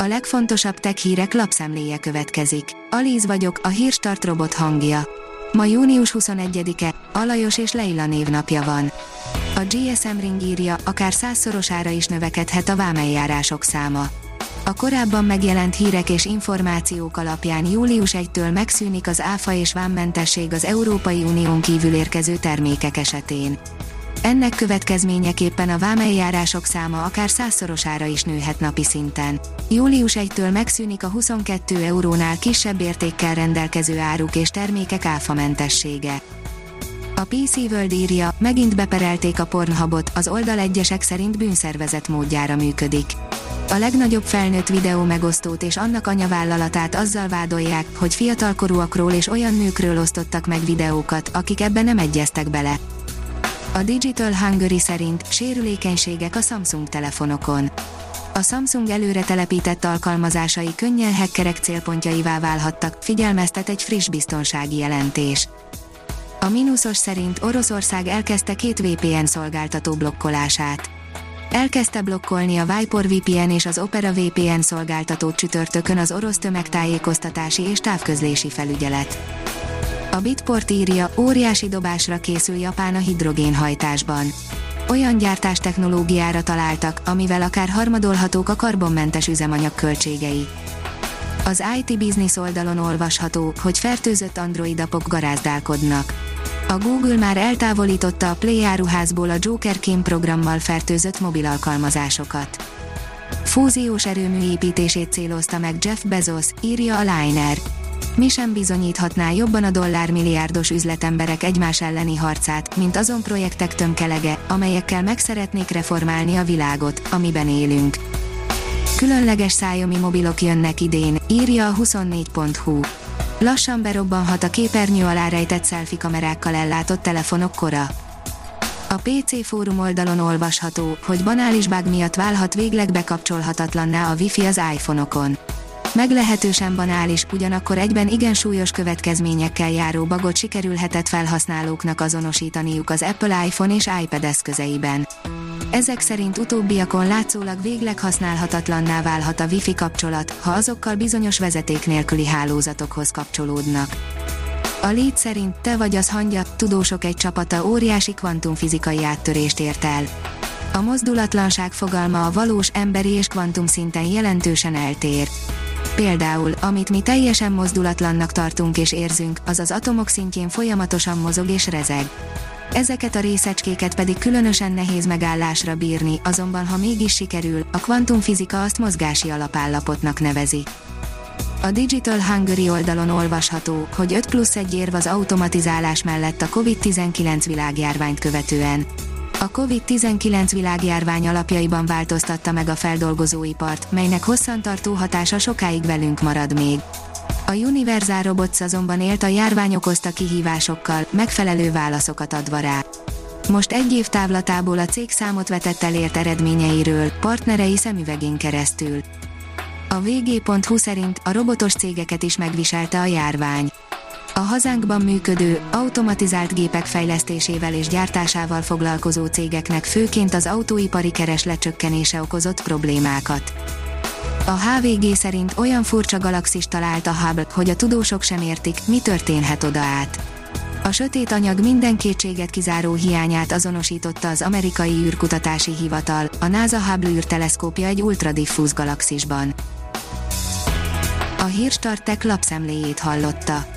A legfontosabb tech hírek lapszemléje következik. Alíz vagyok, a hírstart robot hangja. Ma június 21-e, Alajos és Leila névnapja van. A GSM Ring írja, akár százszorosára is növekedhet a vámeljárások száma. A korábban megjelent hírek és információk alapján július 1-től megszűnik az áfa és vámmentesség az Európai Unión kívül érkező termékek esetén. Ennek következményeképpen a vámeljárások száma akár százszorosára is nőhet napi szinten. Július 1-től megszűnik a 22 eurónál kisebb értékkel rendelkező áruk és termékek áfamentessége. A PC World írja, megint beperelték a Pornhubot, az oldal egyesek szerint bűnszervezet módjára működik. A legnagyobb felnőtt videó megosztót és annak anyavállalatát azzal vádolják, hogy fiatalkorúakról és olyan nőkről osztottak meg videókat, akik ebben nem egyeztek bele. A Digital Hungary szerint sérülékenységek a Samsung telefonokon. A Samsung előre telepített alkalmazásai könnyen hackerek célpontjaivá válhattak, figyelmeztet egy friss biztonsági jelentés. A mínuszos szerint Oroszország elkezdte két VPN szolgáltató blokkolását. Elkezdte blokkolni a Vipor VPN és az Opera VPN szolgáltatót csütörtökön az orosz tömegtájékoztatási és távközlési felügyelet. A Bitport írja, óriási dobásra készül Japán a hidrogénhajtásban. Olyan gyártás technológiára találtak, amivel akár harmadolhatók a karbonmentes üzemanyag költségei. Az IT Business oldalon olvasható, hogy fertőzött Android apok garázdálkodnak. A Google már eltávolította a Play áruházból a Joker Kém programmal fertőzött mobil alkalmazásokat. Fúziós erőmű építését célozta meg Jeff Bezos, írja a Liner. Mi sem bizonyíthatná jobban a dollármilliárdos üzletemberek egymás elleni harcát, mint azon projektek tömkelege, amelyekkel meg szeretnék reformálni a világot, amiben élünk. Különleges szájomi mobilok jönnek idén, írja a 24.hu. Lassan berobbanhat a képernyő alá rejtett selfie kamerákkal ellátott telefonok kora. A PC fórum oldalon olvasható, hogy banális bug miatt válhat végleg bekapcsolhatatlanná a Wi-Fi az iPhone-okon. Meglehetősen banális, ugyanakkor egyben igen súlyos következményekkel járó bagot sikerülhetett felhasználóknak azonosítaniuk az Apple iPhone és iPad eszközeiben. Ezek szerint utóbbiakon látszólag végleg használhatatlanná válhat a Wi-Fi kapcsolat, ha azokkal bizonyos vezeték nélküli hálózatokhoz kapcsolódnak. A lead szerint te vagy az hangya, tudósok egy csapata óriási kvantumfizikai áttörést ért el. A mozdulatlanság fogalma a valós emberi és kvantum szinten jelentősen eltér. Például, amit mi teljesen mozdulatlannak tartunk és érzünk, az az atomok szintjén folyamatosan mozog és rezeg. Ezeket a részecskéket pedig különösen nehéz megállásra bírni, azonban ha mégis sikerül, a kvantumfizika azt mozgási alapállapotnak nevezi. A Digital Hungary oldalon olvasható, hogy 5 plusz 1 érv az automatizálás mellett a COVID-19 világjárványt követően. A COVID-19 világjárvány alapjaiban változtatta meg a feldolgozóipart, melynek hosszantartó hatása sokáig velünk marad még. A Universal Robots azonban élt a járvány okozta kihívásokkal, megfelelő válaszokat adva rá. Most egy év távlatából a cég számot vetett elért eredményeiről, partnerei szemüvegén keresztül. A vg.hu szerint a robotos cégeket is megviselte a járvány. A hazánkban működő, automatizált gépek fejlesztésével és gyártásával foglalkozó cégeknek főként az autóipari kereslet csökkenése okozott problémákat. A HVG szerint olyan furcsa galaxis talált a Hubble, hogy a tudósok sem értik, mi történhet oda át. A sötét anyag minden kétséget kizáró hiányát azonosította az amerikai űrkutatási hivatal, a NASA Hubble űrteleszkópja egy ultradiffúz galaxisban. A hírstartek lapszemléjét hallotta.